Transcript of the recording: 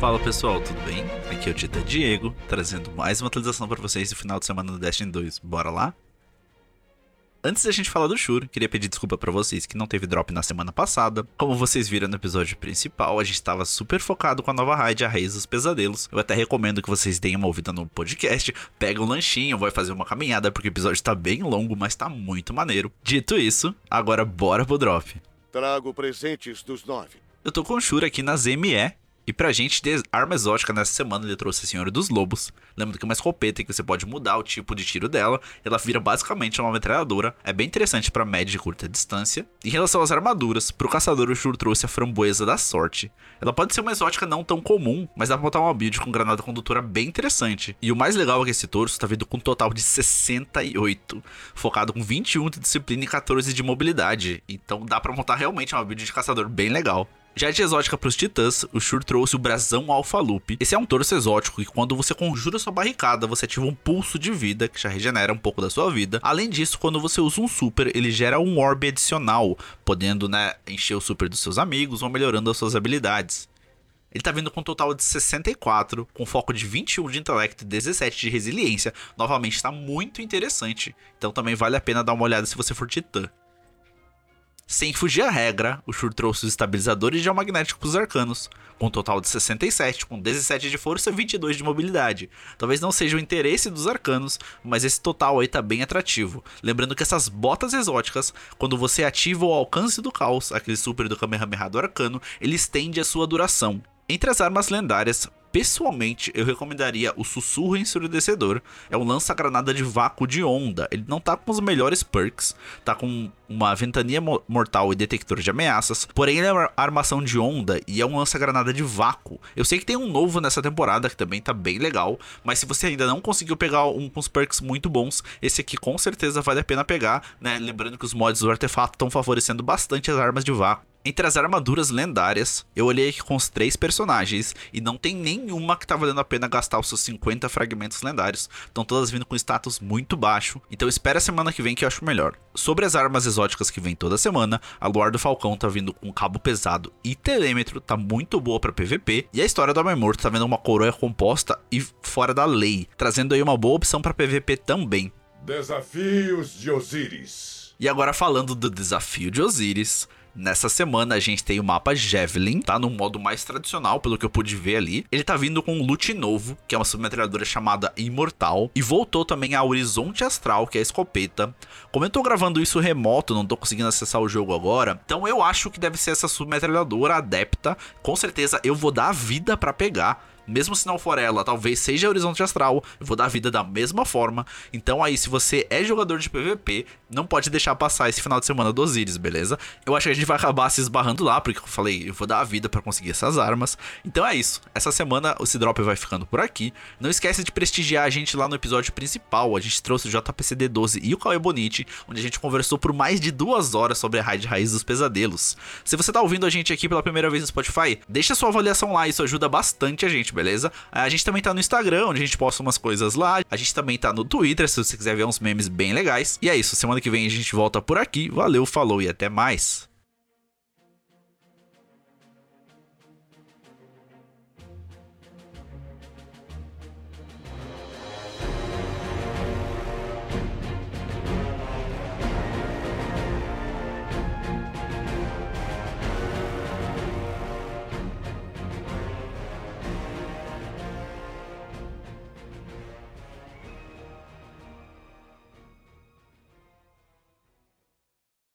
Fala pessoal, tudo bem? Aqui é o Tita Diego, trazendo mais uma atualização para vocês do final de semana do Destiny 2. Bora lá? Antes da gente falar do Shur, queria pedir desculpa para vocês que não teve drop na semana passada. Como vocês viram no episódio principal, a gente estava super focado com a nova raid, a Raiz dos Pesadelos. Eu até recomendo que vocês deem uma ouvida no podcast, pega um lanchinho, vai fazer uma caminhada, porque o episódio tá bem longo, mas tá muito maneiro. Dito isso, agora bora pro drop. Trago presentes dos nove. Eu tô com o Shur aqui nas ME, e pra gente ter arma exótica nessa semana, ele trouxe a Senhora dos Lobos. Lembra que é uma escopeta que você pode mudar o tipo de tiro dela. Ela vira basicamente uma metralhadora. É bem interessante para média e curta distância. Em relação às armaduras, pro caçador o Shur trouxe a framboesa da sorte. Ela pode ser uma exótica não tão comum, mas dá pra botar uma build com granada condutora bem interessante. E o mais legal é que esse torso tá vindo com um total de 68, focado com 21 de disciplina e 14 de mobilidade. Então dá pra montar realmente uma build de caçador bem legal. Já de exótica para os titãs, o Shur trouxe o brasão Alpha Loop. Esse é um torso exótico que quando você conjura sua barricada, você ativa um pulso de vida, que já regenera um pouco da sua vida. Além disso, quando você usa um super, ele gera um orb adicional, podendo né, encher o super dos seus amigos ou melhorando as suas habilidades. Ele tá vindo com um total de 64, com foco de 21 de intelecto e 17 de resiliência. Novamente, está muito interessante. Então também vale a pena dar uma olhada se você for titã. Sem fugir à regra, o Shur trouxe os estabilizadores geomagnéticos para os arcanos, com um total de 67, com 17 de força e 22 de mobilidade. Talvez não seja o interesse dos arcanos, mas esse total aí tá bem atrativo. Lembrando que essas botas exóticas, quando você ativa o alcance do caos, aquele super do Kamehameha do arcano, ele estende a sua duração. Entre as armas lendárias, pessoalmente eu recomendaria o Sussurro Ensurdecedor. É um lança-granada de vácuo de onda. Ele não tá com os melhores perks, tá com uma ventania mortal e detector de ameaças, porém ele é uma armação de onda e é um lança-granada de vácuo. Eu sei que tem um novo nessa temporada que também tá bem legal, mas se você ainda não conseguiu pegar um com os perks muito bons, esse aqui com certeza vale a pena pegar, né? Lembrando que os mods do artefato estão favorecendo bastante as armas de vácuo. Entre as armaduras lendárias, eu olhei aqui com os três personagens e não tem nenhuma que tá valendo a pena gastar os seus 50 fragmentos lendários. Estão todas vindo com status muito baixo, então espera a semana que vem que eu acho melhor. Sobre as armas exóticas que vem toda semana, a Luar do Falcão tá vindo com cabo pesado e telêmetro, tá muito boa para PVP, e a história do Homem Morto tá vendo uma coroa composta e fora da lei, trazendo aí uma boa opção para PVP também. Desafios de Osiris. E agora falando do desafio de Osiris, Nessa semana a gente tem o mapa Javelin, tá no modo mais tradicional, pelo que eu pude ver ali. Ele tá vindo com um loot novo, que é uma submetralhadora chamada Imortal, e voltou também a Horizonte Astral, que é a escopeta. Como eu tô gravando isso remoto, não tô conseguindo acessar o jogo agora, então eu acho que deve ser essa submetralhadora adepta. Com certeza eu vou dar a vida para pegar mesmo se não for ela, talvez seja Horizonte Astral, eu vou dar vida da mesma forma. Então aí, se você é jogador de PVP, não pode deixar passar esse final de semana do Osiris, beleza? Eu acho que a gente vai acabar se esbarrando lá, porque eu falei, eu vou dar a vida para conseguir essas armas. Então é isso. Essa semana o Drop vai ficando por aqui. Não esquece de prestigiar a gente lá no episódio principal. A gente trouxe o JPCD12 e o Cauê Bonite, onde a gente conversou por mais de duas horas sobre a raid raiz dos pesadelos. Se você tá ouvindo a gente aqui pela primeira vez no Spotify, deixa sua avaliação lá, isso ajuda bastante a gente, beleza? A gente também tá no Instagram, onde a gente posta umas coisas lá. A gente também tá no Twitter, se você quiser ver uns memes bem legais. E é isso, semana que vem a gente volta por aqui. Valeu, falou e até mais.